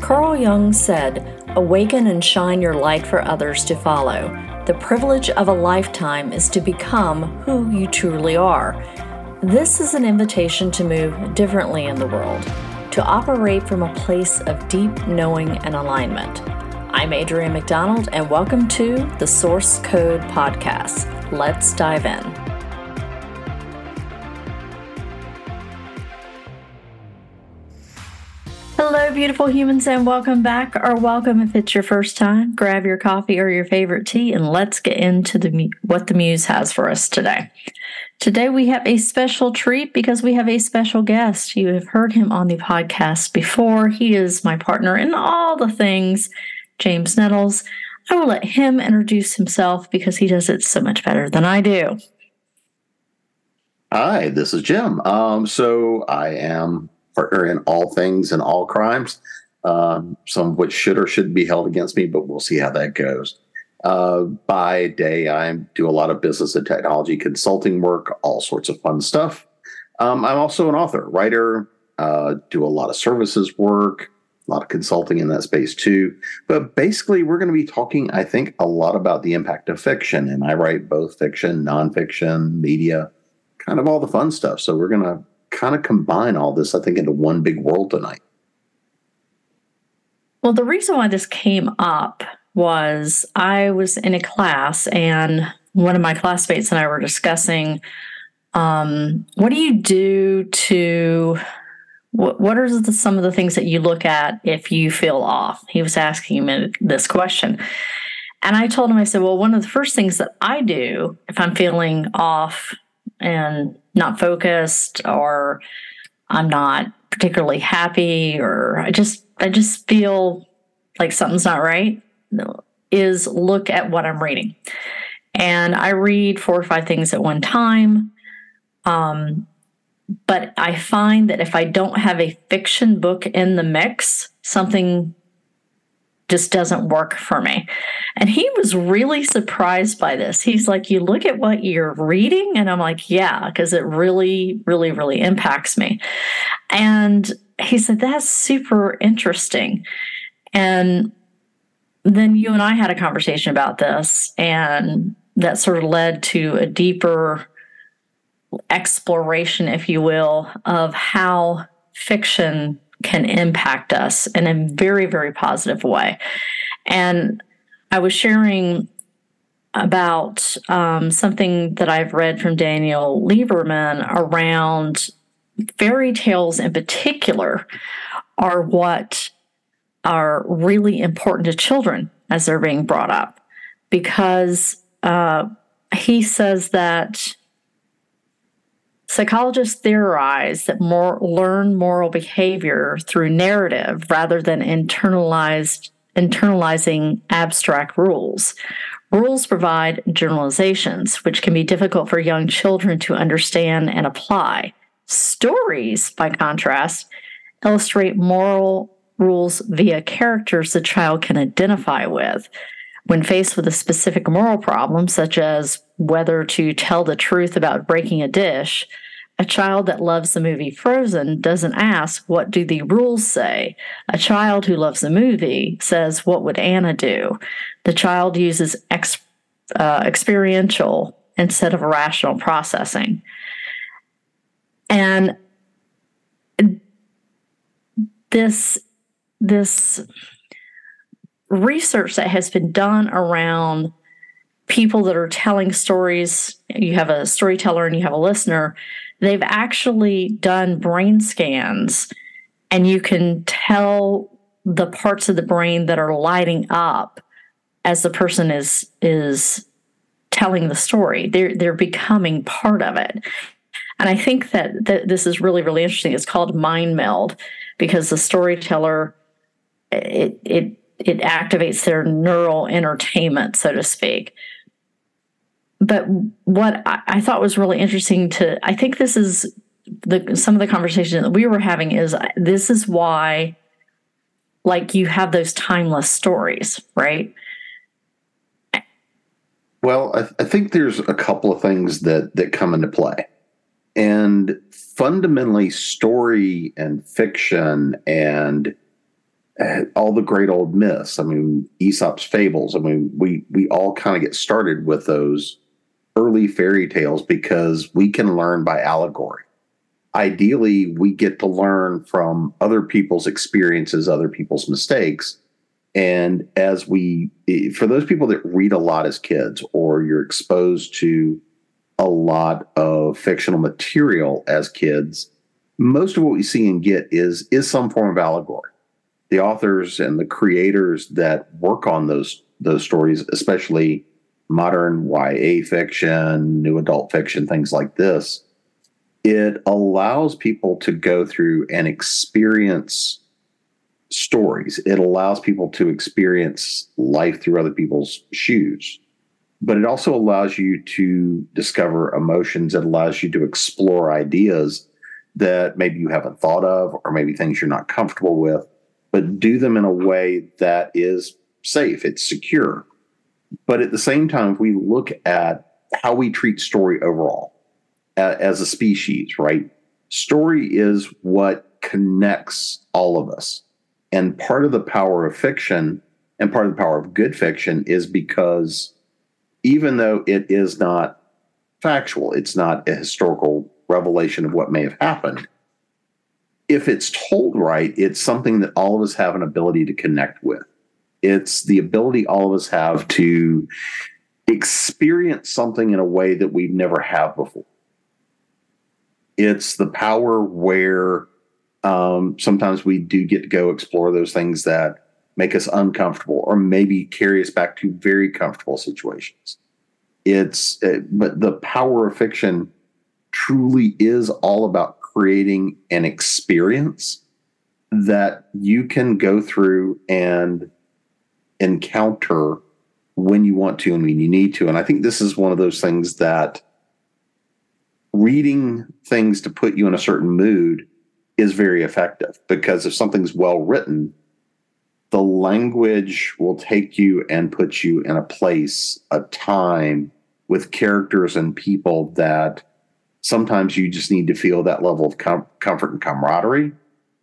Carl Jung said, Awaken and shine your light for others to follow. The privilege of a lifetime is to become who you truly are. This is an invitation to move differently in the world, to operate from a place of deep knowing and alignment. I'm Adrianne McDonald, and welcome to the Source Code Podcast. Let's dive in. Beautiful humans, and welcome back, or welcome if it's your first time. Grab your coffee or your favorite tea, and let's get into the what the muse has for us today. Today we have a special treat because we have a special guest. You have heard him on the podcast before. He is my partner in all the things, James Nettles. I will let him introduce himself because he does it so much better than I do. Hi, this is Jim. Um, so I am partner in all things and all crimes, um, some of which should or shouldn't be held against me, but we'll see how that goes. Uh, by day, I do a lot of business and technology consulting work, all sorts of fun stuff. Um, I'm also an author, writer, uh, do a lot of services work, a lot of consulting in that space too. But basically, we're going to be talking, I think, a lot about the impact of fiction. And I write both fiction, nonfiction, media, kind of all the fun stuff. So we're going to kind of combine all this, I think, into one big world tonight. Well, the reason why this came up was I was in a class and one of my classmates and I were discussing um, what do you do to what, are the, some of the things that you look at if you feel off? He was asking me this question. And I told him, I said, well, one of the first things that I do if I'm feeling off and not focused or I'm not particularly happy or I just I just feel like something's not right is look at what I'm reading. And I read four or five things at one time. Um, but I find that if I don't have a fiction book in the mix, something just doesn't work for me. And he was really surprised by this. He's like, You look at what you're reading? And I'm like, Yeah, because it really, really, really impacts me. And he said, That's super interesting. And then you and I had a conversation about this, and that sort of led to a deeper exploration, if you will, of how fiction can impact us in a very, very positive way. And I was sharing about um, something that I've read from Daniel Lieberman around fairy tales in particular are what are really important to children as they're being brought up because uh, he says that Psychologists theorize that more learn moral behavior through narrative rather than internalized internalizing abstract rules. Rules provide generalizations, which can be difficult for young children to understand and apply. Stories, by contrast, illustrate moral rules via characters the child can identify with. When faced with a specific moral problem, such as whether to tell the truth about breaking a dish, a child that loves the movie Frozen doesn't ask, What do the rules say? A child who loves the movie says, What would Anna do? The child uses ex, uh, experiential instead of rational processing. And this, this research that has been done around people that are telling stories. You have a storyteller and you have a listener. They've actually done brain scans, and you can tell the parts of the brain that are lighting up as the person is is telling the story. They're they're becoming part of it. And I think that, that this is really, really interesting. It's called mind meld because the storyteller it it it activates their neural entrainment, so to speak but what I, thought was really interesting to, I think this is the some of the conversation that we were having is uh, this is why like you have those timeless stories, right? Well, I, I, think there's a couple of things that that come into play, and fundamentally, story and fiction and all the great old myths. I mean, Aesop's fables. I mean, we we all kind of get started with those early fairy tales because we can learn by allegory. Ideally, we get to learn from other people's experiences, other people's mistakes. And as we, for those people that read a lot as kids, or you're exposed to a lot of fictional material as kids, most of what we see and get is is some form of allegory. The authors and the creators that work on those those stories, especially modern YA fiction, new adult fiction, things like this, it allows people to go through and experience stories. It allows people to experience life through other people's shoes. But it also allows you to discover emotions. It allows you to explore ideas that maybe you haven't thought of, or maybe things you're not comfortable with, but do them in a way that is safe, it's secure. But at the same time, if we look at how we treat story overall as a species, right? Story is what connects all of us. And part of the power of fiction and part of the power of good fiction is because even though it is not factual, it's not a historical revelation of what may have happened. If it's told right, it's something that all of us have an ability to connect with. It's the ability all of us have to experience something in a way that we've never have before. It's the power where um, sometimes we do get to go explore those things that make us uncomfortable or maybe carry us back to very comfortable situations. It's, uh, but the power of fiction truly is all about creating an experience that you can go through and encounter when you want to and when you need to. And I think this is one of those things that reading things to put you in a certain mood is very effective because if something's well written, the language will take you and put you in a place, a time with characters and people that sometimes you just need to feel that level of com- comfort and camaraderie.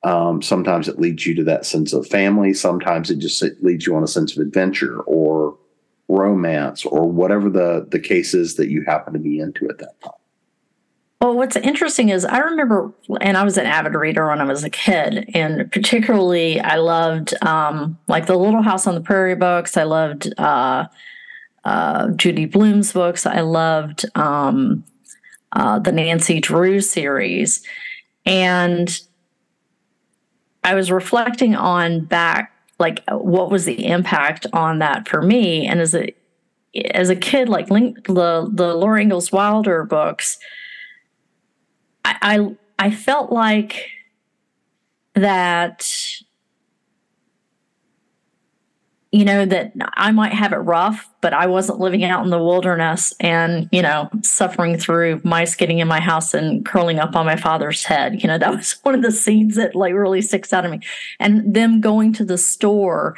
Um, sometimes it leads you to that sense of family. Sometimes it just leads you on a sense of adventure or romance or whatever the the case is that you happen to be into at that time. Well, what's interesting is I remember, and I was an avid reader when I was a kid, and particularly I loved um, like the Little House on the Prairie books. I loved uh, uh, Judy Blume's books. I loved um, uh, the Nancy Drew series. And I was reflecting on back, like, what was the impact on that for me? And as a as a kid, like Link, the the Laura Ingalls Wilder books, I, I I felt like that you know, that I might have it rough, but I wasn't living out in the wilderness and, you know, suffering through mice getting in my house and curling up on my father's head. You know, that was one of the scenes that like really sticks out of me. And them going to the store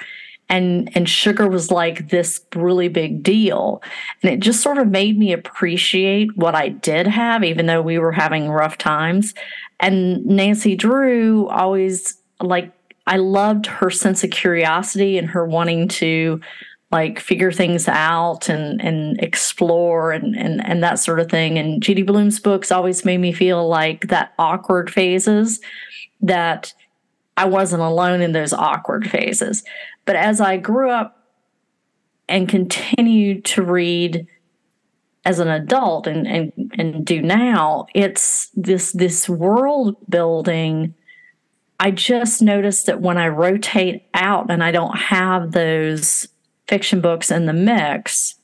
and and sugar was like this really big deal and it just sort of made me appreciate what i did have even though we were having rough times and nancy drew always like I loved her sense of curiosity and her wanting to like figure things out and and explore and and and that sort of thing. And Judy Blume's books always made me feel like that awkward phases that I wasn't alone in those awkward phases. But as I grew up and continued to read as an adult and and and do now, it's this this world building I just noticed that when I rotate out and I don't have those fiction books in the mix,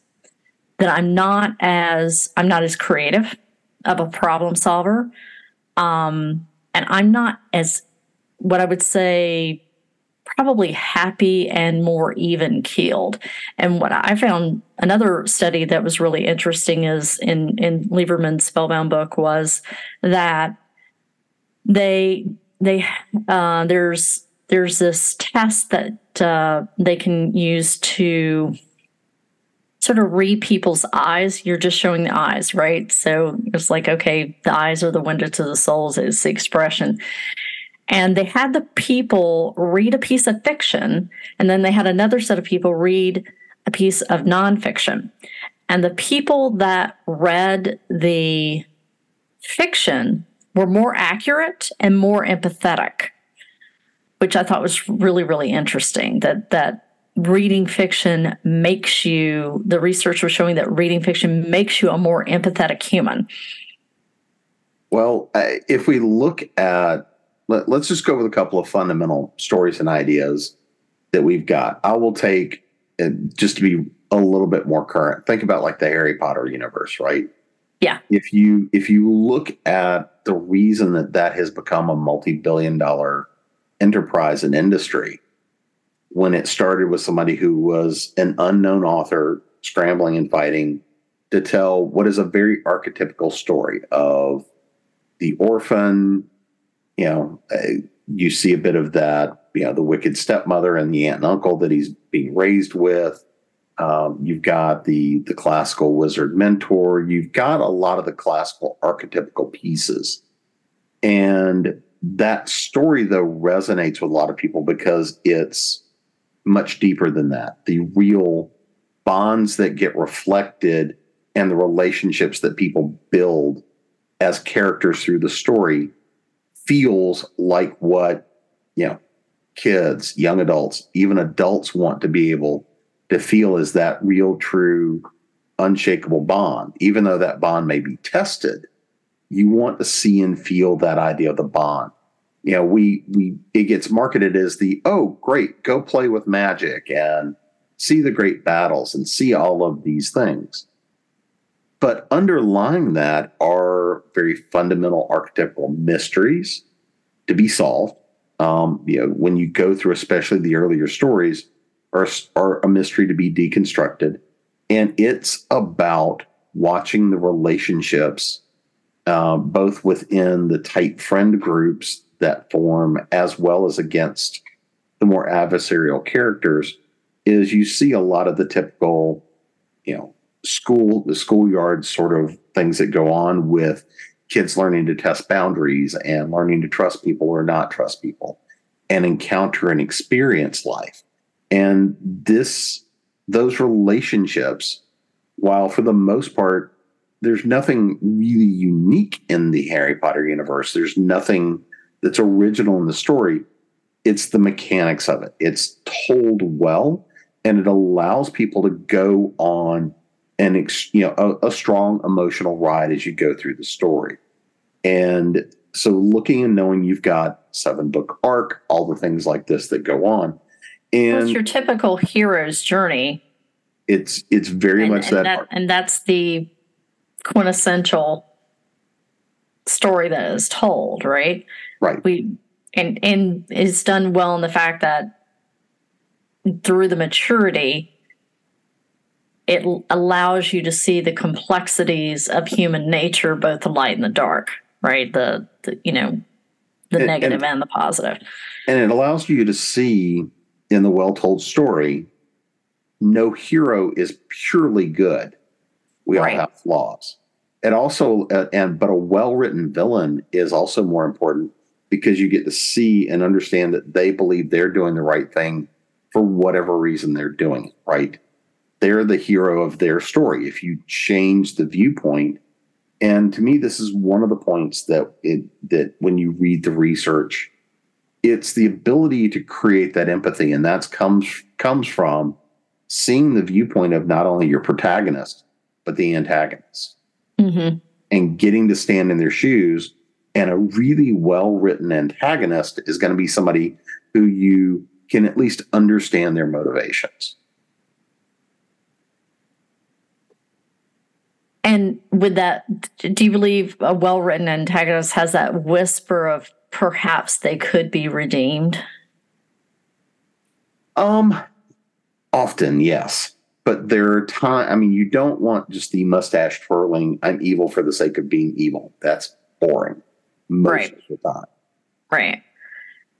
that I'm not as I'm not as creative of a problem solver. Um, and I'm not as what I would say probably happy and more even keeled. And what I found another study that was really interesting is in in Lieberman's Spellbound book was that they they uh, there's there's this test that uh, they can use to sort of read people's eyes. You're just showing the eyes, right? So it's like, okay, the eyes are the window to the souls is the expression. And they had the people read a piece of fiction, and then they had another set of people read a piece of nonfiction. And the people that read the fiction were more accurate and more empathetic, which I thought was really, really interesting. That that reading fiction makes you the research was showing that reading fiction makes you a more empathetic human. Well, if we look at let, us just go with a couple of fundamental stories and ideas that we've got. I will take just to be a little bit more current. Think about like the Harry Potter universe, right? Yeah. If you if you look at the reason that that has become a multi-billion dollar enterprise and industry when it started with somebody who was an unknown author scrambling and fighting to tell what is a very archetypical story of the orphan you know uh, you see a bit of that you know the wicked stepmother and the aunt and uncle that he's being raised with um, you've got the the classical wizard mentor. You've got a lot of the classical archetypical pieces, and that story though resonates with a lot of people because it's much deeper than that. The real bonds that get reflected and the relationships that people build as characters through the story feels like what you know kids, young adults, even adults want to be able to feel is that real, true, unshakable bond. Even though that bond may be tested, you want to see and feel that idea of the bond. You know, we we it gets marketed as the oh great, go play with magic and see the great battles and see all of these things. But underlying that are very fundamental archetypal mysteries to be solved. Um, you know, when you go through, especially the earlier stories, are, are a mystery to be deconstructed. And it's about watching the relationships, uh, both within the tight friend groups that form, as well as against the more adversarial characters, is you see a lot of the typical, you know, school, the schoolyard sort of things that go on with kids learning to test boundaries and learning to trust people or not trust people and encounter and experience life. And this, those relationships, while for the most part, there's nothing really unique in the Harry Potter universe, there's nothing that's original in the story. It's the mechanics of it. It's told well, and it allows people to go on an you know a, a strong emotional ride as you go through the story. And so, looking and knowing you've got seven book arc, all the things like this that go on, and your typical hero's journey. It's it's very and, much and that, that and that's the quintessential story that is told, right? Right. We and and is done well in the fact that through the maturity it allows you to see the complexities of human nature both the light and the dark right the, the you know the and, negative and, and the positive and it allows you to see in the well told story, no hero is purely good. We right. all have flaws. And also, uh, and but a well written villain is also more important because you get to see and understand that they believe they're doing the right thing for whatever reason they're doing it, right? They're the hero of their story. If you change the viewpoint, and to me, this is one of the points that it that when you read the research it's the ability to create that empathy and that's comes comes from seeing the viewpoint of not only your protagonist but the antagonist mm-hmm. and getting to stand in their shoes and a really well written antagonist is going to be somebody who you can at least understand their motivations and with that do you believe a well written antagonist has that whisper of perhaps they could be redeemed? Um, often, yes. But there are times, I mean, you don't want just the mustache twirling, I'm evil for the sake of being evil. That's boring most right. of the time. Right.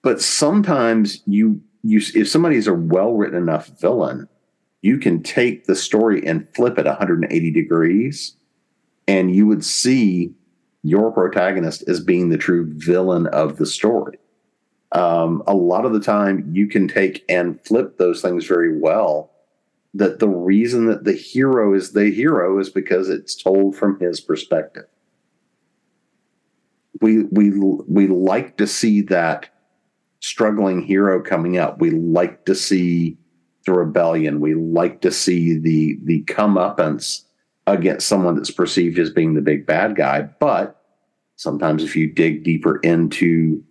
But sometimes you, you, if somebody's a well written enough villain, you can take the story and flip it 180 degrees and you would see your protagonist as being the true villain of the story. Um, a lot of the time, you can take and flip those things very well. That the reason that the hero is the hero is because it's told from his perspective. We we we like to see that struggling hero coming up. We like to see the rebellion. We like to see the the comeuppance against someone that's perceived as being the big bad guy. But sometimes, if you dig deeper into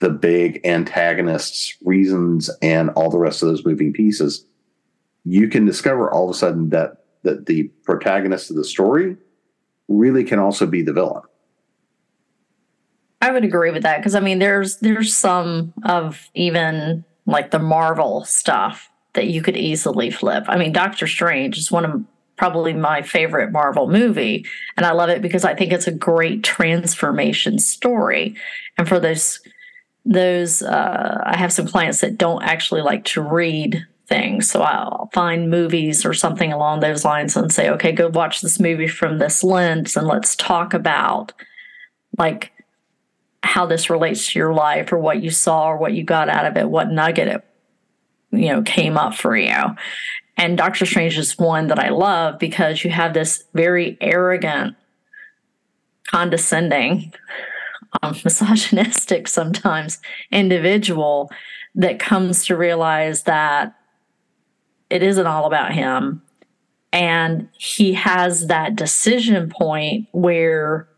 the big antagonists' reasons and all the rest of those moving pieces, you can discover all of a sudden that that the protagonist of the story really can also be the villain. I would agree with that because I mean, there's there's some of even like the Marvel stuff that you could easily flip. I mean, Doctor Strange is one of probably my favorite Marvel movie, and I love it because I think it's a great transformation story. And for those those, uh, I have some clients that don't actually like to read things, so I'll find movies or something along those lines and say, okay, go watch this movie from this lens, and let's talk about like how this relates to your life or what you saw or what you got out of it, what nugget it, you know, came up for you. And Doctor Strange is one that I love because you have this very arrogant, condescending, um, misogynistic sometimes individual that comes to realize that it isn't all about him. And he has that decision point where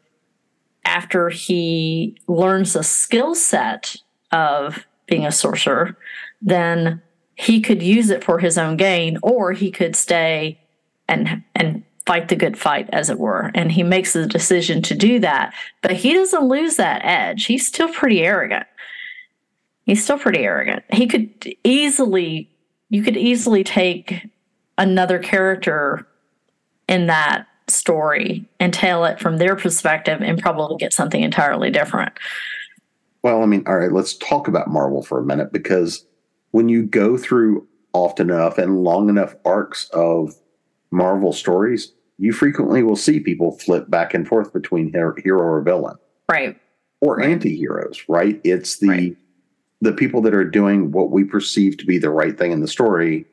after he learns the skill set of being a sorcerer, then he could use it for his own gain, or he could stay and and fight the good fight, as it were. And he makes the decision to do that, but he doesn't lose that edge. He's still pretty arrogant. He's still pretty arrogant. He could easily, you could easily take another character in that story and tell it from their perspective and probably get something entirely different. Well, I mean, all right, let's talk about Marvel for a minute because when you go through often enough and long enough arcs of Marvel stories, you frequently will see people flip back and forth between hero or villain. Right. Or right. anti-heroes, right? It's the right. the people that are doing what we perceive to be the right thing in the story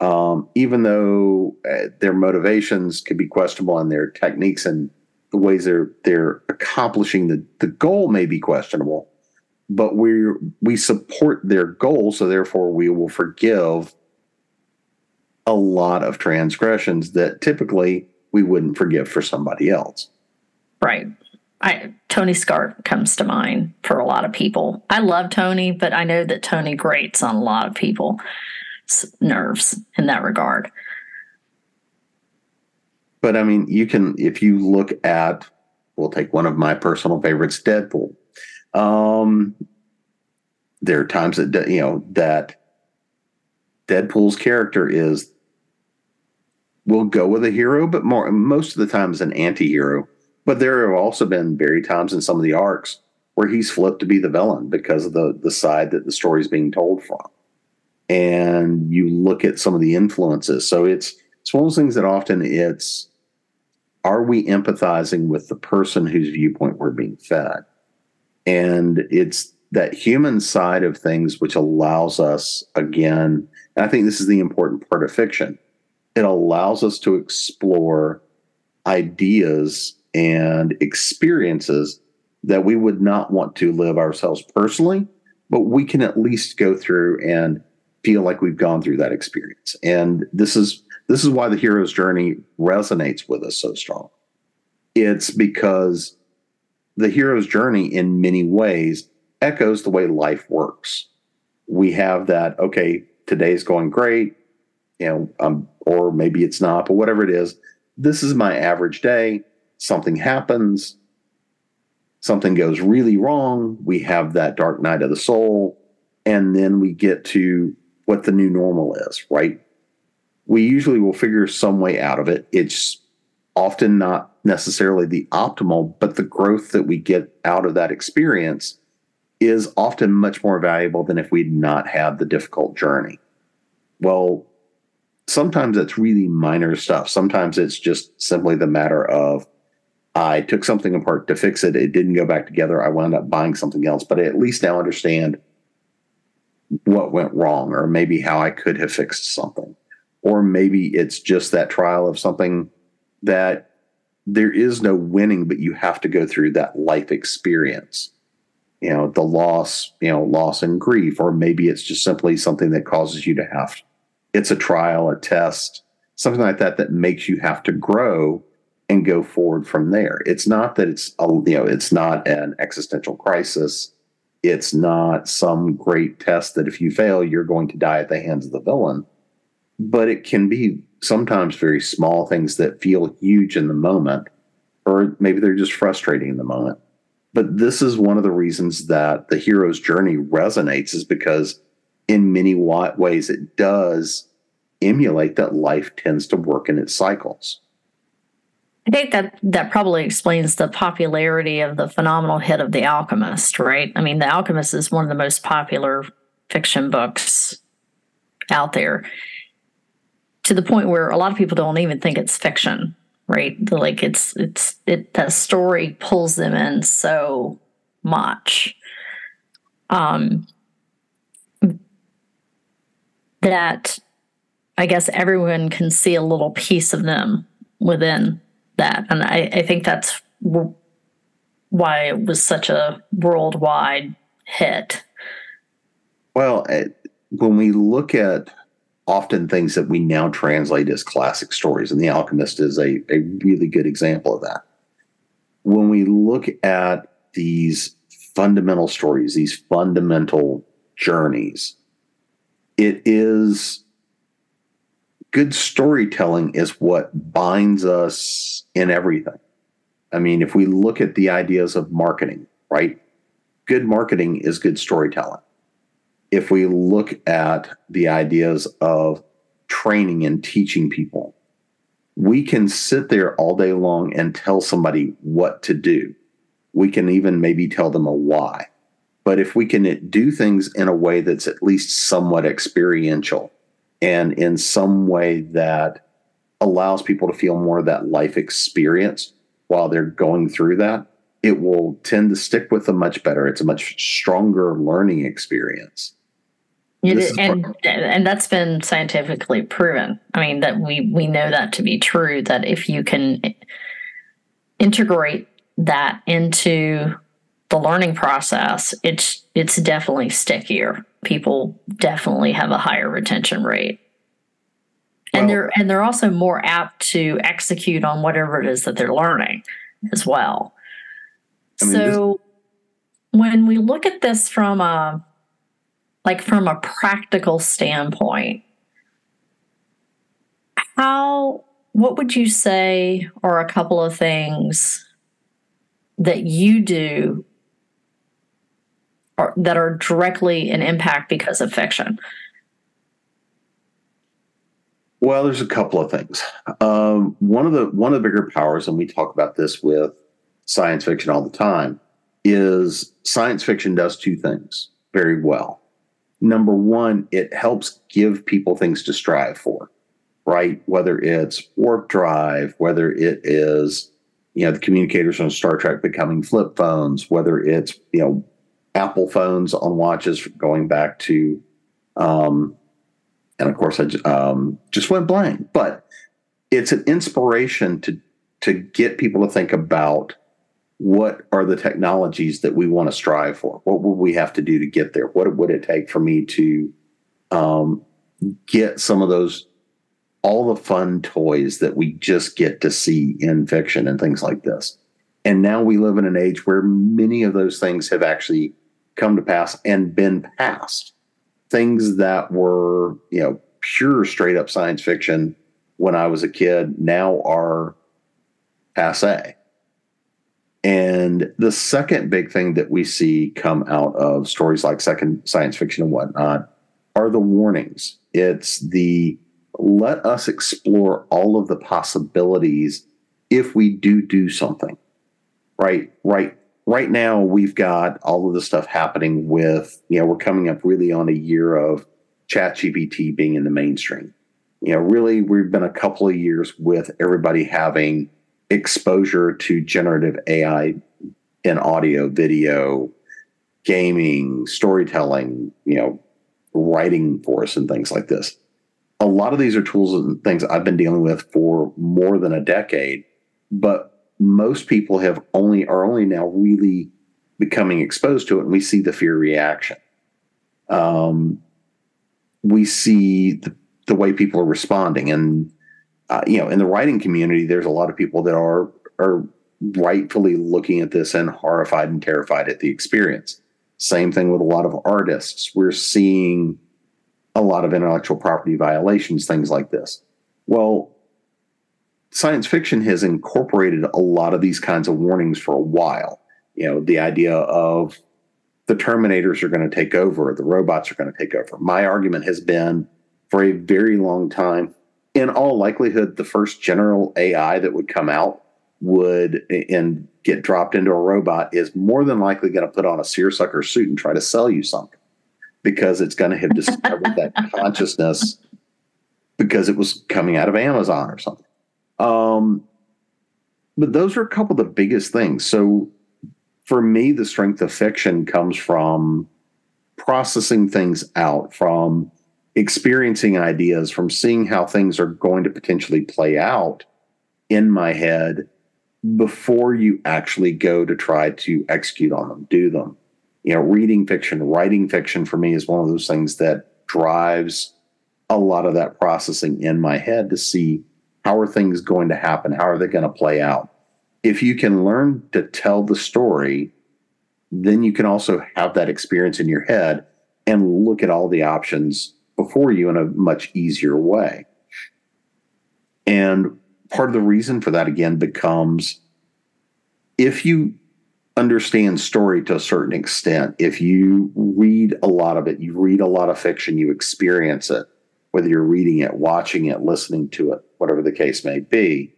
um, even though uh, their motivations could be questionable and their techniques and the ways they're they're accomplishing the the goal may be questionable, but we we support their goal, so therefore we will forgive a lot of transgressions that typically we wouldn't forgive for somebody else. Right. I, Tony Stark comes to mind for a lot of people. I love Tony, but I know that Tony grates on a lot of people nerves in that regard. But I mean, you can, if you look at, we'll take one of my personal favorites, Deadpool. Um, there are times that, you know, that Deadpool's character is, will go with a hero, but more, most of the time is an anti hero. But there have also been very times in some of the arcs where he's flipped to be the villain because of the, the side that the story is being told from and you look at some of the influences. So it's it's one of those things that often it's are we empathizing with the person whose viewpoint we're being fed? And it's that human side of things which allows us again, I think this is the important part of fiction. It allows us to explore ideas and experiences that we would not want to live ourselves personally, but we can at least go through and feel like we've gone through that experience. And this is this is why the hero's journey resonates with us so strong. It's because the hero's journey in many ways echoes the way life works. We have that, okay, today's going great, you know, um, or maybe it's not, but whatever it is, this is my average day. Something happens, something goes really wrong. We have that dark night of the soul. And then we get to what the new normal is, right? We usually will figure some way out of it. It's often not necessarily the optimal, but the growth that we get out of that experience is often much more valuable than if we'd not had the difficult journey. Well, sometimes it's really minor stuff. Sometimes it's just simply the matter of I took something apart to fix it. It didn't go back together. I wound up buying something else, but I at least now understand what went wrong or maybe how I could have fixed something. Or maybe it's just that trial of something that there is no winning, but you have to go through that life experience. You know, the loss, you know, loss and grief, or maybe it's just simply something that causes you to have it's a trial, a test, something like that that makes you have to grow and go forward from there. It's not that it's a, you know, it's not an existential crisis. It's not some great test that if you fail, you're going to die at the hands of the villain. But it can be sometimes very small things that feel huge in the moment, or maybe they're just frustrating in the moment. But this is one of the reasons that the hero's journey resonates, is because in many ways it does emulate that life tends to work in its cycles. I think that that probably explains the popularity of the phenomenal hit of The Alchemist, right? I mean, The Alchemist is one of the most popular fiction books out there to the point where a lot of people don't even think it's fiction, right? Like it's it's it that story pulls them in so much. Um that I guess everyone can see a little piece of them within that. And I, I think that's why it was such a worldwide hit. Well, when we look at often things that we now translate as classic stories, and The Alchemist is a, a really good example of that. When we look at these fundamental stories, these fundamental journeys, it is good storytelling is what binds us in everything. I mean, if we look at the ideas of marketing, right? Good marketing is good storytelling. If we look at the ideas of training and teaching people, we can sit there all day long and tell somebody what to do. We can even maybe tell them a why. But if we can do things in a way that's at least somewhat experiential and in some way that allows people to feel more of that life experience while they're going through that, it will tend to stick with them much better. It's a much stronger learning experience. And and that's been scientifically proven. I mean that we we know that to be true. That if you can integrate that into the learning process, it's it's definitely stickier. People definitely have a higher retention rate. Well, and they're and they're also more apt to execute on whatever it is that they're learning as well. I mean, so this- when we look at this from a like from a practical standpoint, how what would you say are a couple of things that you do are, that are directly an impact because of fiction? Well, there's a couple of things. Um, one of the one of the bigger powers, and we talk about this with science fiction all the time, is science fiction does two things very well. Number one, it helps give people things to strive for, right? Whether it's warp drive, whether it is you know the communicators on Star Trek becoming flip phones, whether it's you know Apple phones on watches going back to, um, and of course I um, just went blank. But it's an inspiration to to get people to think about what are the technologies that we want to strive for. What would we have to do to get there? What would it take for me to um, get some of those all the fun toys that we just get to see in fiction and things like this. And now we live in an age where many of those things have actually come to pass and been passed. Things that were, you know, pure straight up science fiction when I was a kid now are passe. And the second big thing that we see come out of stories like second science fiction and whatnot are the warnings. It's the let us explore all of the possibilities if we do do something. Right, right right now we've got all of the stuff happening with, you know, we're coming up really on a year of ChatGPT being in the mainstream. You know, really, we've been a couple of years with everybody having exposure to generative AI in audio, video, gaming, storytelling, you know, writing for us and things like this. A lot of these are tools and things I've been dealing with for more than a decade, but most people have only are only now really becoming exposed to it and we see the fear reaction. Um, we see the, the way people are responding and uh, you know in the writing community there's a lot of people that are are rightfully looking at this and horrified and terrified at the experience. Same thing with a lot of artists. We're seeing a lot of intellectual property violations things like this. Well science fiction has incorporated a lot of these kinds of warnings for a while. You know the idea of the terminators are going to take over the robots are going to take over. My argument has been for a very long time in all likelihood, the first general AI that would come out would and get dropped into a robot is more than likely going to put on a seersucker suit and try to sell you something because it's going to have discovered that consciousness because it was coming out of Amazon or something. Um, but those are a couple of the biggest things. So for me, the strength of fiction comes from processing things out, from experiencing ideas, from seeing how things are going to potentially play out in my head before you actually go to try to execute on them, do them. You know, reading fiction, writing fiction for me is one of those things that drives a lot of that processing in my head to see how are things going to happen? How are they going to play out? If you can learn to tell the story, then you can also have that experience in your head and look at all the options before you in a much easier way. And part of the reason for that again becomes if you understand story to a certain extent, if you read a lot of it, you read a lot of fiction, you experience it, whether you're reading it, watching it, listening to it, whatever the case may be.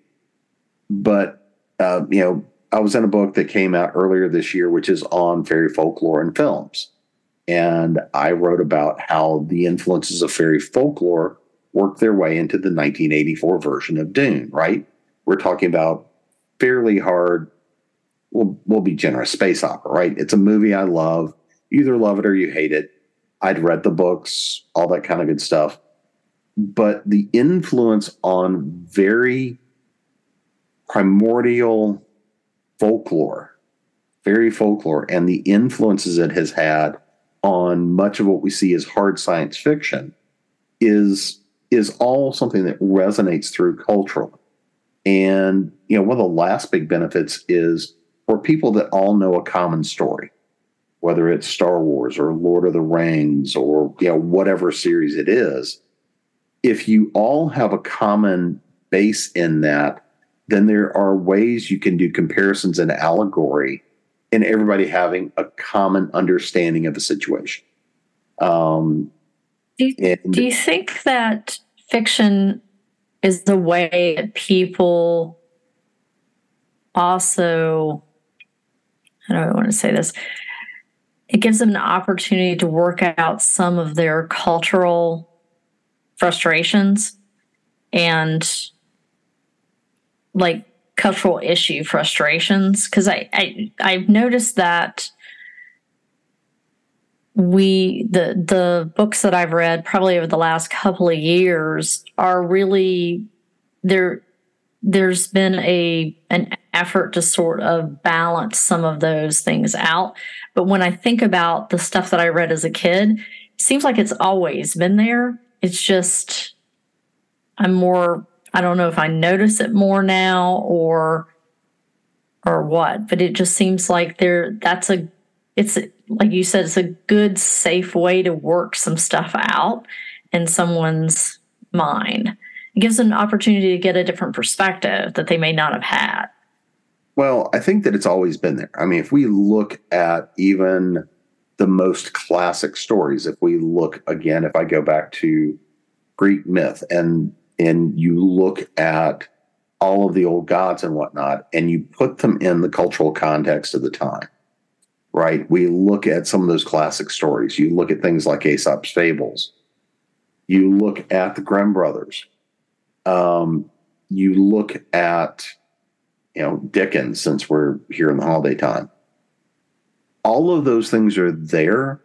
But, uh, you know, I was in a book that came out earlier this year, which is on fairy folklore and films. And I wrote about how the influences of fairy folklore worked their way into the 1984 version of Dune, right? We're talking about fairly hard, we'll, we'll be generous, space opera, right? It's a movie I love. Either love it or you hate it. I'd read the books, all that kind of good stuff. But the influence on very primordial folklore, fairy folklore, and the influences it has had on much of what we see as hard science fiction is is all something that resonates through cultural. And you know, one of the last big benefits is for people that all know a common story, whether it's Star Wars or Lord of the Rings or you know whatever series it is, if you all have a common base in that, then there are ways you can do comparisons and allegory and everybody having a common understanding of the situation. Um, do, you, and, do you think that fiction is the way that people also, I don't want to say this? It gives them an opportunity to work out some of their cultural frustrations and like cultural issue frustrations because I, I I've noticed that we the the books that I've read probably over the last couple of years are really there there's been a an effort to sort of balance some of those things out. But when I think about the stuff that I read as a kid it seems like it's always been there. It's just I'm more I don't know if I notice it more now or or what, but it just seems like there that's a it's like you said it's a good safe way to work some stuff out in someone's mind. It gives them an opportunity to get a different perspective that they may not have had. Well, I think that it's always been there. I mean, if we look at even the most classic stories, if we look again, if I go back to Greek myth and and you look at all of the old gods and whatnot, and you put them in the cultural context of the time, right? We look at some of those classic stories. You look at things like Aesop's fables. You look at the Grimm brothers. Um, you look at you know, Dickens, since we're here in the holiday time. All of those things are there,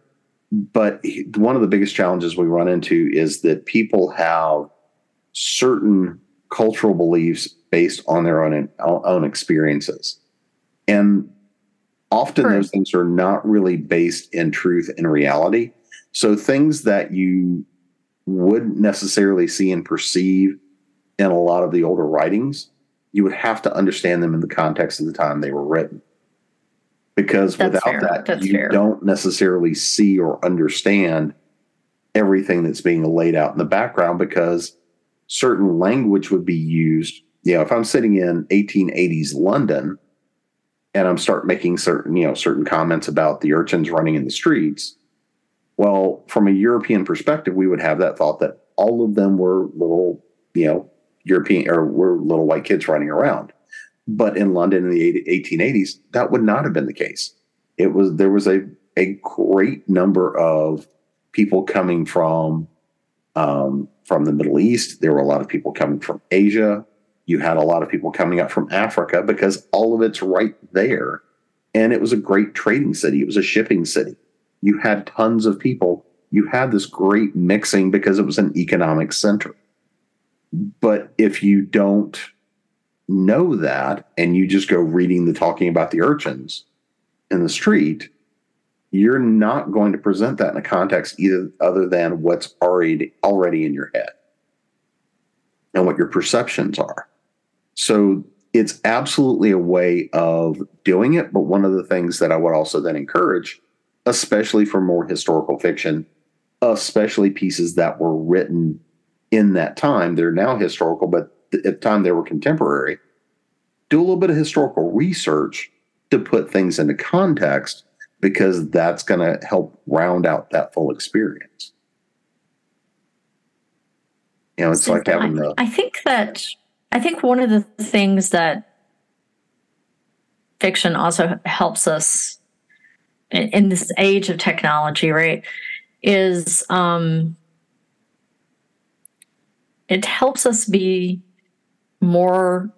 but one of the biggest challenges we run into is that people have certain cultural beliefs based on their own own experiences, and often those things are not really based in truth and reality. So things that you wouldn't necessarily see and perceive in a lot of the older writings, you would have to understand them in the context of the time they were written. Because That's without fair. that, That's you fair. don't necessarily see or understand everything that's being laid out in the background because certain language would be used. You know, if I'm sitting in 1880s London and I'm start making certain, you know, certain comments about the urchins running in the streets, well, from a European perspective, we would have that thought that all of them were little, you know, European or were little white kids running around. But in London in the 1880s, that would not have been the case. It was there was a a great number of people coming from um, from the Middle East. There were a lot of people coming from Asia. You had a lot of people coming up from Africa because all of it's right there. And it was a great trading city. It was a shipping city. You had tons of people. You had this great mixing because it was an economic center. But if you don't know that and you just go reading the talking about the urchins in the street, you're not going to present that in a context either other than what's already already in your head and what your perceptions are. So it's absolutely a way of doing it. But one of the things that I would also then encourage, especially for more historical fiction, especially pieces that were written in that time. They're now historical, but at the time they were contemporary. Do a little bit of historical research to put things into context because that's going to help round out that full experience. You know, it's so like having the. I think that I think one of the things that fiction also helps us in, in this age of technology, right, is um, it helps us be more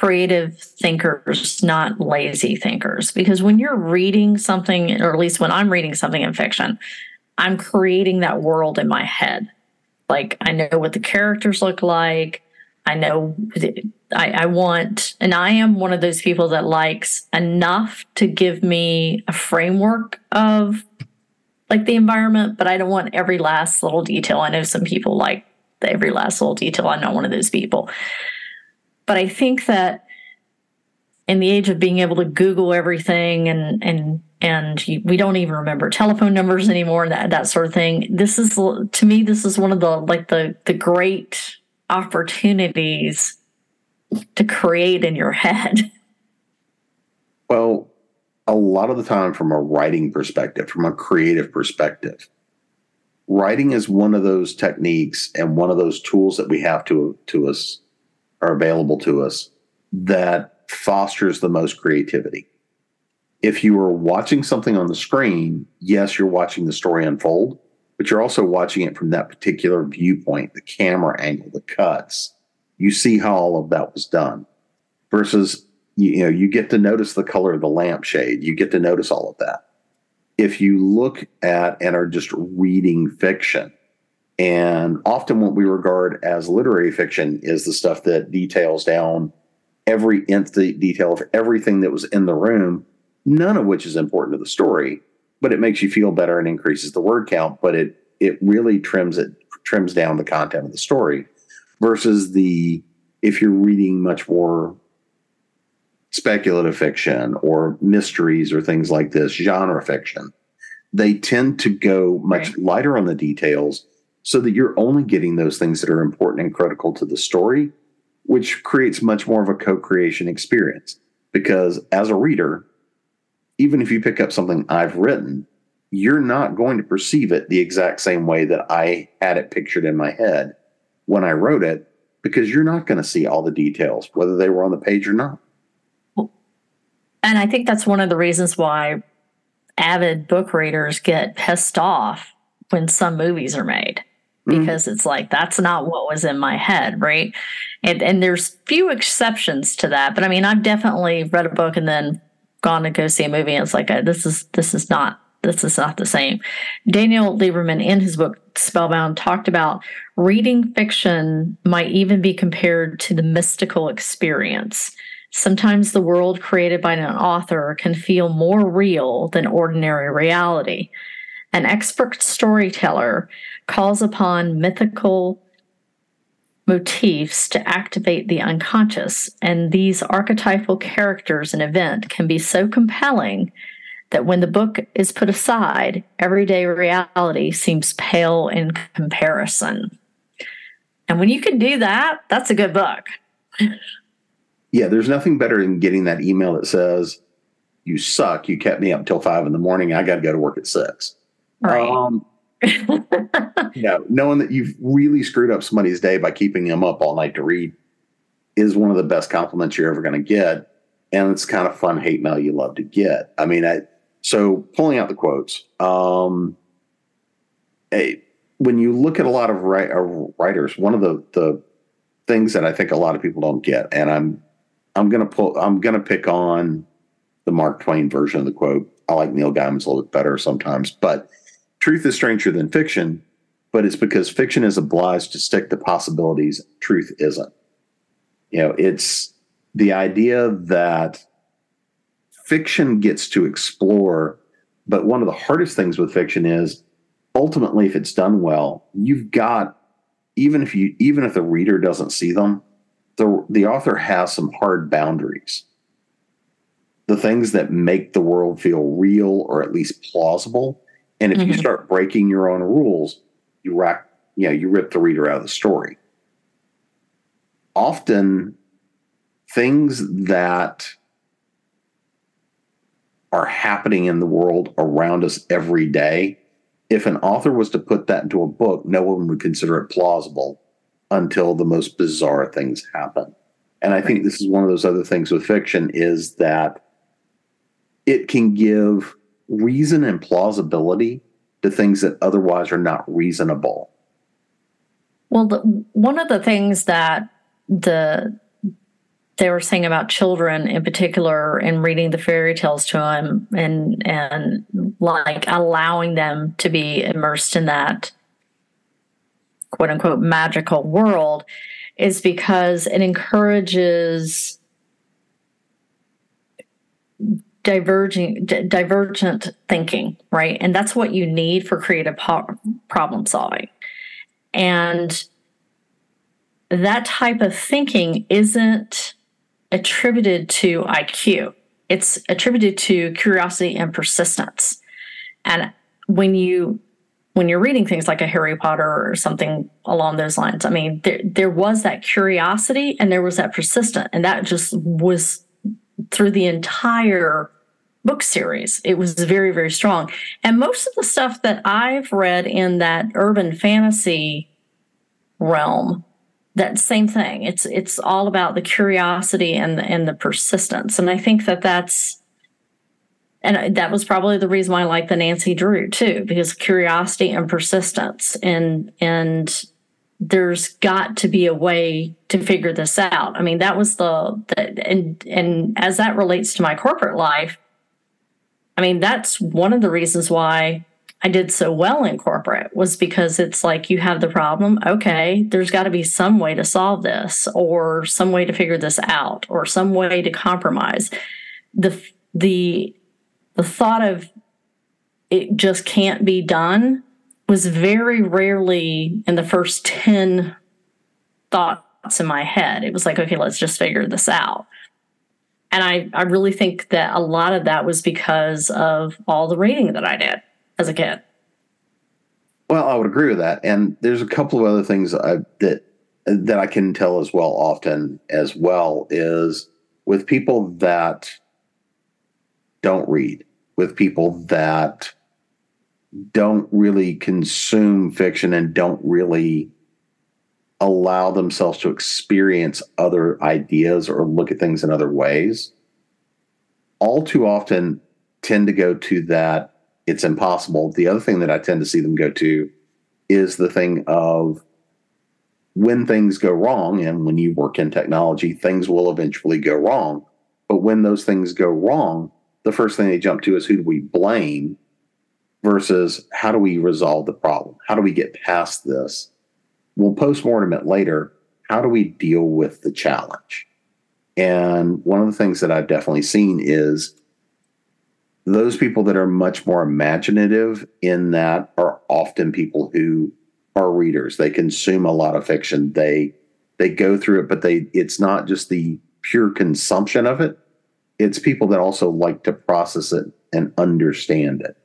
creative thinkers, not lazy thinkers. Because when you're reading something, or at least when I'm reading something in fiction, I'm creating that world in my head. Like I know what the characters look like. I know I, I want, and I am one of those people that likes enough to give me a framework of like the environment, but I don't want every last little detail. I know some people like every last little detail. I'm not one of those people. But I think that in the age of being able to Google everything and and and we don't even remember telephone numbers anymore and that that sort of thing. This is to me this is one of the like the the great opportunities to create in your head. Well, a lot of the time from a writing perspective, from a creative perspective, writing is one of those techniques and one of those tools that we have to to us are available to us that fosters the most creativity. If you are watching something on the screen, yes, you're watching the story unfold, but you're also watching it from that particular viewpoint, the camera angle, the cuts. You see how all of that was done versus you, know, you get to notice the color of the lampshade. You get to notice all of that if you look at and are just reading fiction, and often what we regard as literary fiction is the stuff that details down every nth detail of everything that was in the room, none of which is important to the story, but it makes you feel better and increases the word count, but it it really trims it trims down the content of the story versus the if you're reading much more speculative fiction or mysteries or things like this, genre fiction, they tend to go much right. lighter on the details so that you're only getting those things that are important and critical to the story, which creates much more of a co creation experience. Because as a reader, even if you pick up something I've written, you're not going to perceive it the exact same way that I had it pictured in my head when I wrote it, because you're not going to see all the details, whether they were on the page or not. And I think that's one of the reasons why avid book readers get pissed off when some movies are made. Because mm-hmm. it's like that's not what was in my head, right? And and there's few exceptions to that, but I mean, I've definitely read a book and then gone to go see a movie and it's like uh, this is this is not this is not the same. Daniel Lieberman, in his book Spellbound, talked about reading fiction might even be compared to the mystical experience. Sometimes the world created by an author can feel more real than ordinary reality. An expert storyteller calls upon mythical motifs to activate the unconscious, and these archetypal characters and event can be so compelling that when the book is put aside, everyday reality seems pale in comparison. And when you can do that, that's a good book. yeah, there's nothing better than getting that email that says, You suck. You kept me up till five in the morning. I got to go to work at six. Right. Um, yeah, knowing that you've really screwed up somebody's day by keeping them up all night to read is one of the best compliments you're ever going to get. And it's kind of fun hate mail you love to get. I mean, I, so pulling out the quotes, um, hey, when you look at a lot of uh, writers, one of the the things that I think a lot of people don't get, and I'm I'm gonna pull I'm gonna pick on the Mark Twain version of the quote. I like Neil Gaiman's a little bit better sometimes, but truth is stranger than fiction. But it's because fiction is obliged to stick to possibilities. Truth isn't. You know, it's the idea that fiction gets to explore. But one of the hardest things with fiction is ultimately, if it's done well, you've got even if you even if the reader doesn't see them, the the author has some hard boundaries. The things that make the world feel real or at least plausible. And if mm-hmm. you start breaking your own rules, you rack, you know, you rip the reader out of the story. Often things that are happening in the world around us every day. If an author was to put that into a book, no one would consider it plausible until the most bizarre things happen. And I think this is one of those other things with fiction is that it can give reason and plausibility to things that otherwise are not reasonable. Well, the, one of the things that the they were saying about children in particular and reading the fairy tales to them and and like allowing them to be immersed in that quote unquote magical world is because it encourages diverging divergent thinking right and that's what you need for creative problem solving and that type of thinking isn't attributed to IQ. It's attributed to curiosity and persistence. And when you when you're reading things like a Harry Potter or something along those lines, I mean, there there was that curiosity and there was that persistent, and that just was through the entire book series. It was very, very strong. And most of the stuff that I've read in that urban fantasy realm that same thing. It's it's all about the curiosity and the, and the persistence. And I think that that's and that was probably the reason why I like the Nancy Drew too, because curiosity and persistence and and there's got to be a way to figure this out. I mean, that was the, the and and as that relates to my corporate life, I mean, that's one of the reasons why I did so well in corporate was because it's like you have the problem. Okay, there's got to be some way to solve this, or some way to figure this out, or some way to compromise. The the the thought of it just can't be done was very rarely in the first 10 thoughts in my head. It was like, okay, let's just figure this out. And I, I really think that a lot of that was because of all the reading that I did as a kid. Well, I would agree with that, and there's a couple of other things I, that that I can tell as well. Often, as well, is with people that don't read, with people that don't really consume fiction and don't really allow themselves to experience other ideas or look at things in other ways all too often tend to go to that it's impossible. The other thing that I tend to see them go to is the thing of when things go wrong, and when you work in technology, things will eventually go wrong. But when those things go wrong, the first thing they jump to is who do we blame versus how do we resolve the problem? How do we get past this? We'll postmortem it later. How do we deal with the challenge? And one of the things that I've definitely seen is those people that are much more imaginative in that are often people who are readers. They consume a lot of fiction. They they go through it, but they it's not just the pure consumption of it. It's people that also like to process it and understand it.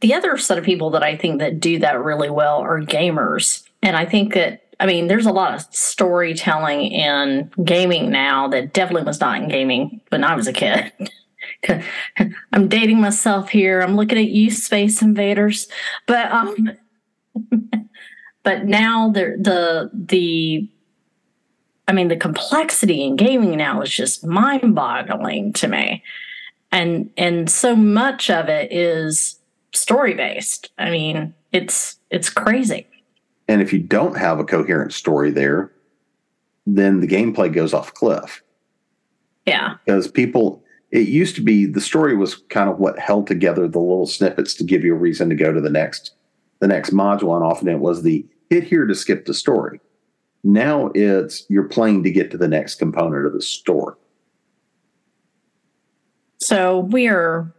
The other set of people that I think that do that really well are gamers. And I think that I mean, there's a lot of storytelling in gaming now that definitely was not in gaming when I was a kid. I'm dating myself here. I'm looking at you, Space Invaders, but um, but now the the the I mean the complexity in gaming now is just mind-boggling to me. And and so much of it is story based. I mean, it's it's crazy. And if you don't have a coherent story there, then the gameplay goes off cliff. Yeah. Because people it used to be the story was kind of what held together the little snippets to give you a reason to go to the next the next module and often it was the hit here to skip the story now it's you're playing to get to the next component of the story so we're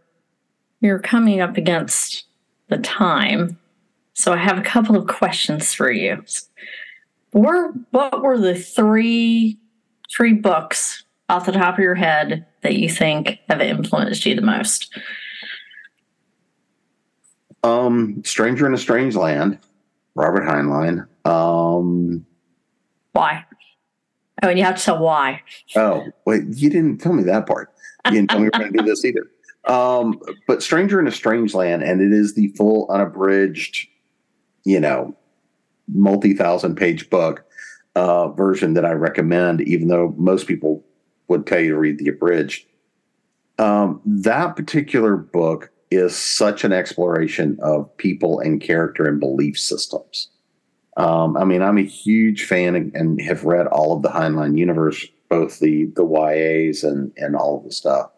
we're coming up against the time so i have a couple of questions for you were what were the three three books off the top of your head that you think have influenced you the most um, Stranger in a Strange Land, Robert Heinlein. Um, why? Oh, and you have to tell why. Oh, wait, you didn't tell me that part. You didn't tell me we are going to do this either. Um, but Stranger in a Strange Land, and it is the full unabridged, you know, multi thousand page book uh, version that I recommend, even though most people would tell you to read the abridged. Um, that particular book is such an exploration of people and character and belief systems. Um, I mean, I'm a huge fan and, and have read all of the Heinlein universe, both the the YAs and and all of the stuff.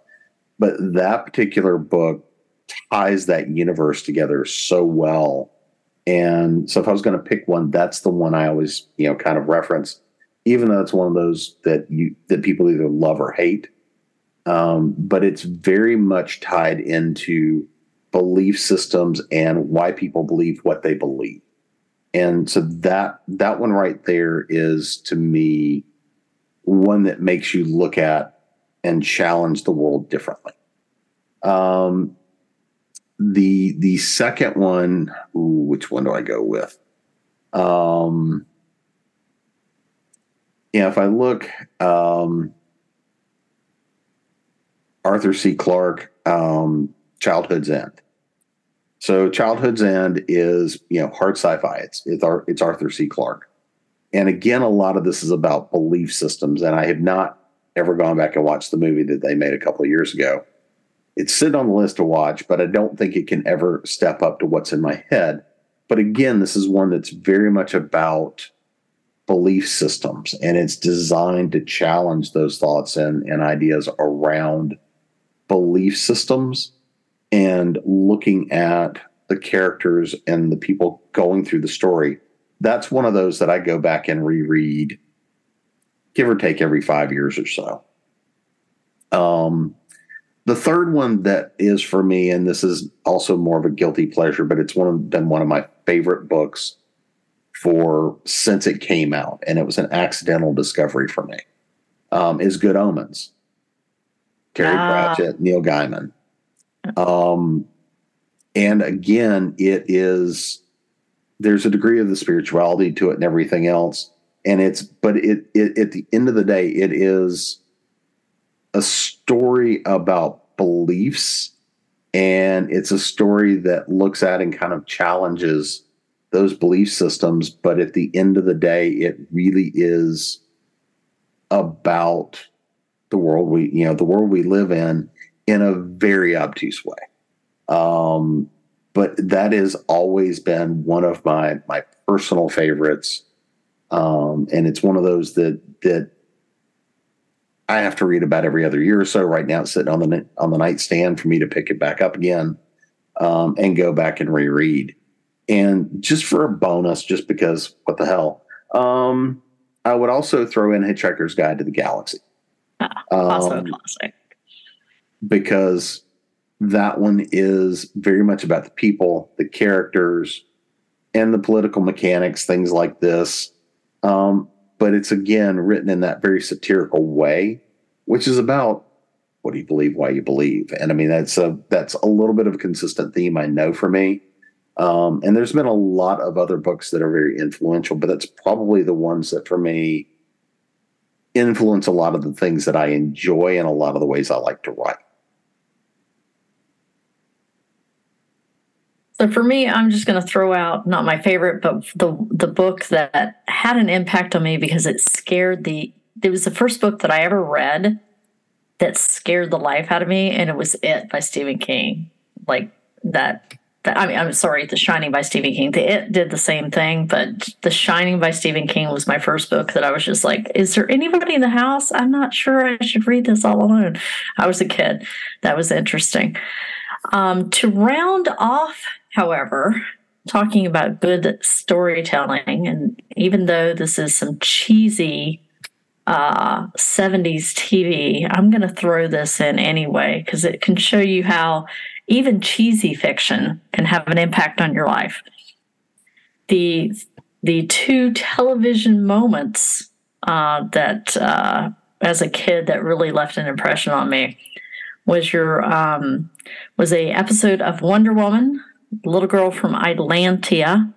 But that particular book ties that universe together so well. And so, if I was going to pick one, that's the one I always you know kind of reference, even though it's one of those that you that people either love or hate um, but it's very much tied into belief systems and why people believe what they believe. And so that that one right there is to me one that makes you look at and challenge the world differently. Um, the the second one, ooh, which one do I go with? Um, yeah, if I look, um, Arthur C. Clarke, um, Childhood's End. So Childhood's End is you know hard sci-fi. It's it's, it's Arthur C. Clarke, and again, a lot of this is about belief systems. And I have not ever gone back and watched the movie that they made a couple of years ago. It's sitting on the list to watch, but I don't think it can ever step up to what's in my head. But again, this is one that's very much about belief systems, and it's designed to challenge those thoughts and, and ideas around belief systems and looking at the characters and the people going through the story. That's one of those that I go back and reread, give or take every five years or so. Um, the third one that is for me, and this is also more of a guilty pleasure, but it's one of been one of my favorite books for since it came out, and it was an accidental discovery for me. Um, is Good Omens. Terry ah. Pratchett, Neil Gaiman. Um, and again, it is there's a degree of the spirituality to it and everything else. And it's but it, it at the end of the day, it is a story about beliefs. And it's a story that looks at and kind of challenges those belief systems. But at the end of the day it really is about the world we you know the world we live in in a very obtuse way. Um but that has always been one of my my personal favorites, um, and it's one of those that that I have to read about every other year or so. Right now, it's sitting on the on the nightstand for me to pick it back up again um, and go back and reread. And just for a bonus, just because what the hell, um, I would also throw in Hitchhiker's Guide to the Galaxy. Ah, also um, classic. Because that one is very much about the people, the characters, and the political mechanics, things like this. Um, but it's again written in that very satirical way, which is about what do you believe, why you believe, and I mean that's a that's a little bit of a consistent theme I know for me. Um, and there's been a lot of other books that are very influential, but that's probably the ones that for me influence a lot of the things that I enjoy and a lot of the ways I like to write. So for me, I'm just going to throw out not my favorite, but the the book that had an impact on me because it scared the. It was the first book that I ever read that scared the life out of me, and it was It by Stephen King. Like that. that I mean, I'm sorry, The Shining by Stephen King. The It did the same thing, but The Shining by Stephen King was my first book that I was just like, is there anybody in the house? I'm not sure I should read this all alone. I was a kid. That was interesting. Um, to round off However, talking about good storytelling, and even though this is some cheesy uh, 70s TV, I'm going to throw this in anyway because it can show you how even cheesy fiction can have an impact on your life. The the two television moments uh, that uh, as a kid that really left an impression on me was your um, was a episode of Wonder Woman little girl from Atlantia.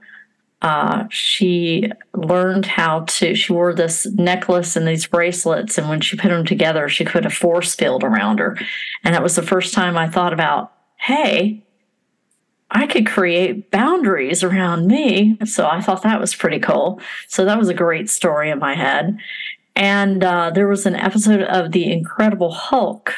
Uh, she learned how to, she wore this necklace and these bracelets. And when she put them together, she put a force field around her. And that was the first time I thought about, hey, I could create boundaries around me. So I thought that was pretty cool. So that was a great story in my head. And uh, there was an episode of The Incredible Hulk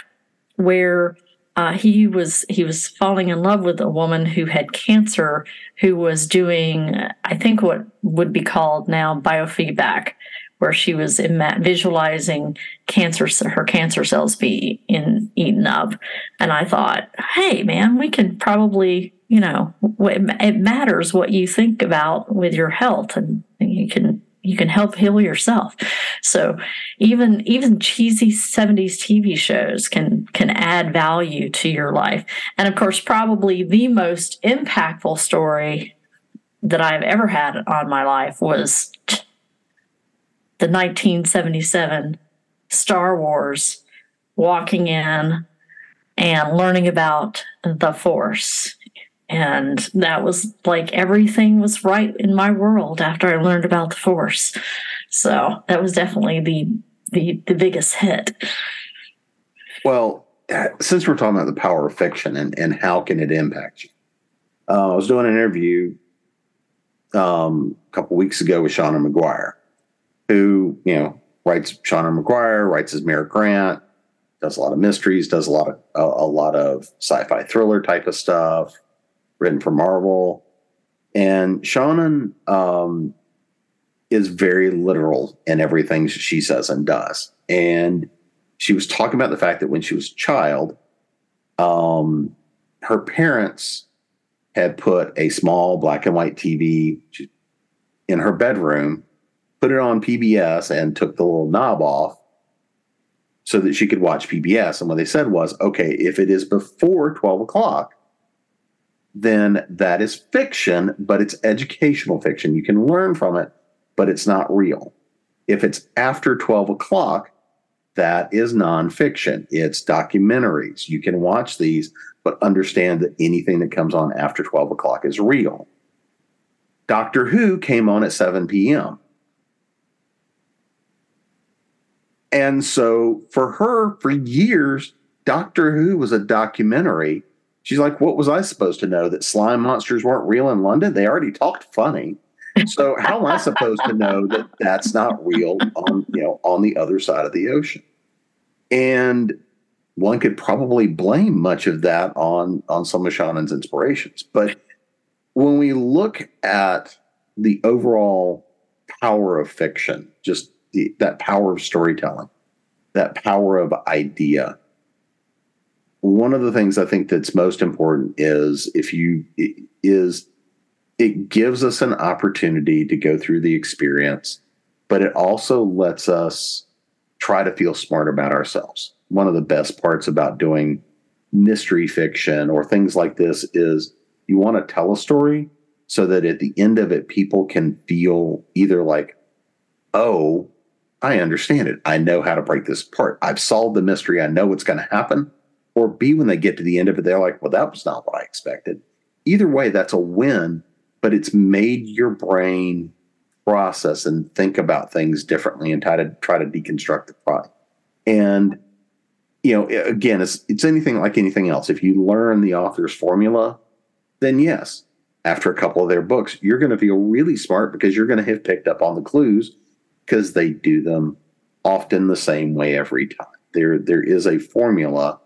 where uh, he was he was falling in love with a woman who had cancer who was doing I think what would be called now biofeedback where she was visualizing cancer her cancer cells be in eaten up. And I thought hey man we can probably you know it matters what you think about with your health and you can you can help heal yourself. So even even cheesy 70s TV shows can can add value to your life. And of course, probably the most impactful story that I've ever had on my life was the 1977 Star Wars walking in and learning about the Force and that was like everything was right in my world after I learned about the force. So that was definitely the the, the biggest hit. Well, since we're talking about the power of fiction and, and how can it impact you, uh, I was doing an interview um, a couple weeks ago with Seanan McGuire, who you know writes Seanan McGuire, writes as Mira Grant, does a lot of mysteries, does a lot of a, a lot of sci-fi thriller type of stuff written for Marvel. And Seanan um, is very literal in everything she says and does. And she was talking about the fact that when she was a child, um, her parents had put a small black and white TV in her bedroom, put it on PBS, and took the little knob off so that she could watch PBS. And what they said was, okay, if it is before 12 o'clock, then that is fiction, but it's educational fiction. You can learn from it, but it's not real. If it's after 12 o'clock, that is nonfiction. It's documentaries. You can watch these, but understand that anything that comes on after 12 o'clock is real. Doctor Who came on at 7 p.m. And so for her, for years, Doctor Who was a documentary She's like, what was I supposed to know that slime monsters weren't real in London? They already talked funny. So how am I supposed to know that that's not real on you know on the other side of the ocean? And one could probably blame much of that on on some of Seanan's inspirations, but when we look at the overall power of fiction, just the, that power of storytelling, that power of idea, one of the things I think that's most important is if you is it gives us an opportunity to go through the experience, but it also lets us try to feel smart about ourselves. One of the best parts about doing mystery fiction or things like this is you want to tell a story so that at the end of it, people can feel either like, oh, I understand it. I know how to break this apart. I've solved the mystery. I know what's going to happen. Or B, when they get to the end of it, they're like, well, that was not what I expected. Either way, that's a win, but it's made your brain process and think about things differently and try to try to deconstruct the product. And you know, again, it's it's anything like anything else. If you learn the author's formula, then yes, after a couple of their books, you're going to feel really smart because you're going to have picked up on the clues because they do them often the same way every time. There there is a formula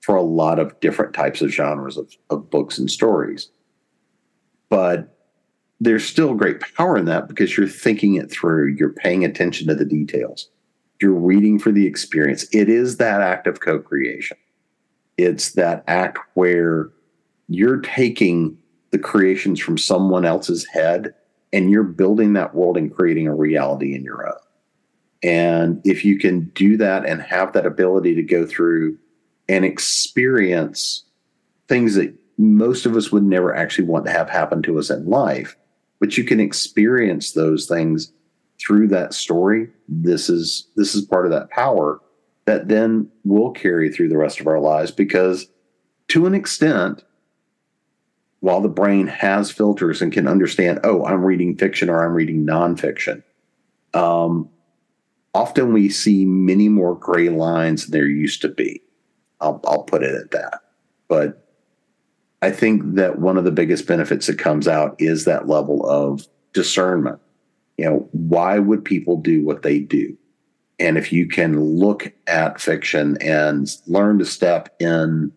for a lot of different types of genres of, of books and stories. But there's still great power in that because you're thinking it through, you're paying attention to the details you're reading for the experience. It is that act of co creation. It's that act where you're taking the creations from someone else's head and you're building that world and creating a reality in your own. And if you can do that and have that ability to go through and experience things that most of us would never actually want to have happen to us in life, but you can experience those things through that story, this is this is part of that power that then will carry through the rest of our lives because to an extent while the brain has filters and can understand, oh, I'm reading fiction or I'm reading nonfiction, um, often we see many more gray lines than there used to be. I'll, I'll put it at that. But I think that one of the biggest benefits that comes out is that level of discernment you know, why would people do what they do? And if you can look at fiction and learn to step in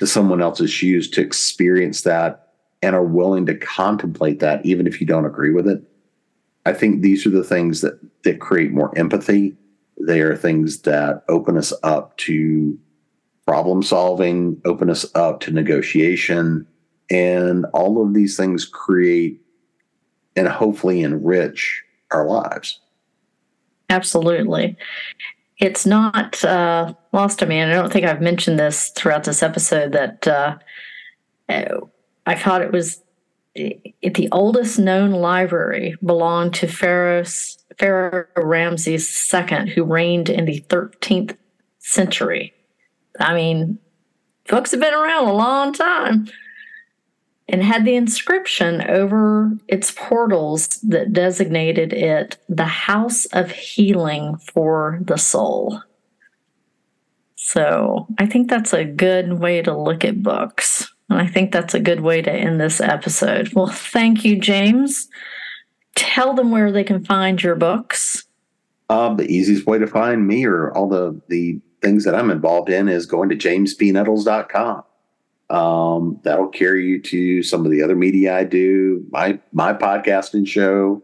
to someone else's shoes to experience that and are willing to contemplate that, even if you don't agree with it, I think these are the things that, that create more empathy. They are things that open us up to problem solving, open us up to negotiation. And all of these things create and hopefully enrich our lives. Absolutely. It's not uh, lost to me, and I don't think I've mentioned this throughout this episode that uh, I thought it was the oldest known library belonged to Pharaoh, Pharaoh Ramses II, who reigned in the 13th century. I mean, books have been around a long time and had the inscription over its portals that designated it the house of healing for the soul. So I think that's a good way to look at books. And I think that's a good way to end this episode. Well, thank you, James. Tell them where they can find your books. Um, the easiest way to find me or all the, the things that I'm involved in is going to jamespnettles.com. Um, that'll carry you to some of the other media I do, my my podcasting show,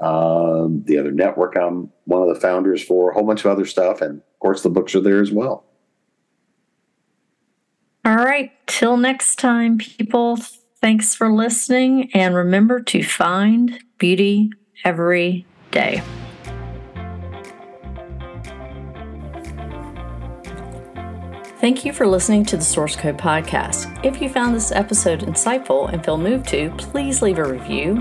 um, the other network I'm one of the founders for, a whole bunch of other stuff, and of course the books are there as well. All right, till next time, people. Thanks for listening, and remember to find beauty every day. Thank you for listening to the Source Code Podcast. If you found this episode insightful and feel moved to, please leave a review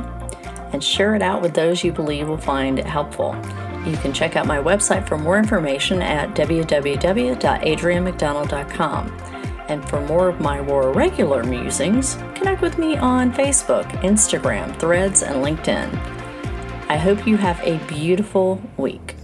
and share it out with those you believe will find it helpful. You can check out my website for more information at www.adriannemcdonald.com. And for more of my more regular musings, connect with me on Facebook, Instagram, Threads, and LinkedIn. I hope you have a beautiful week.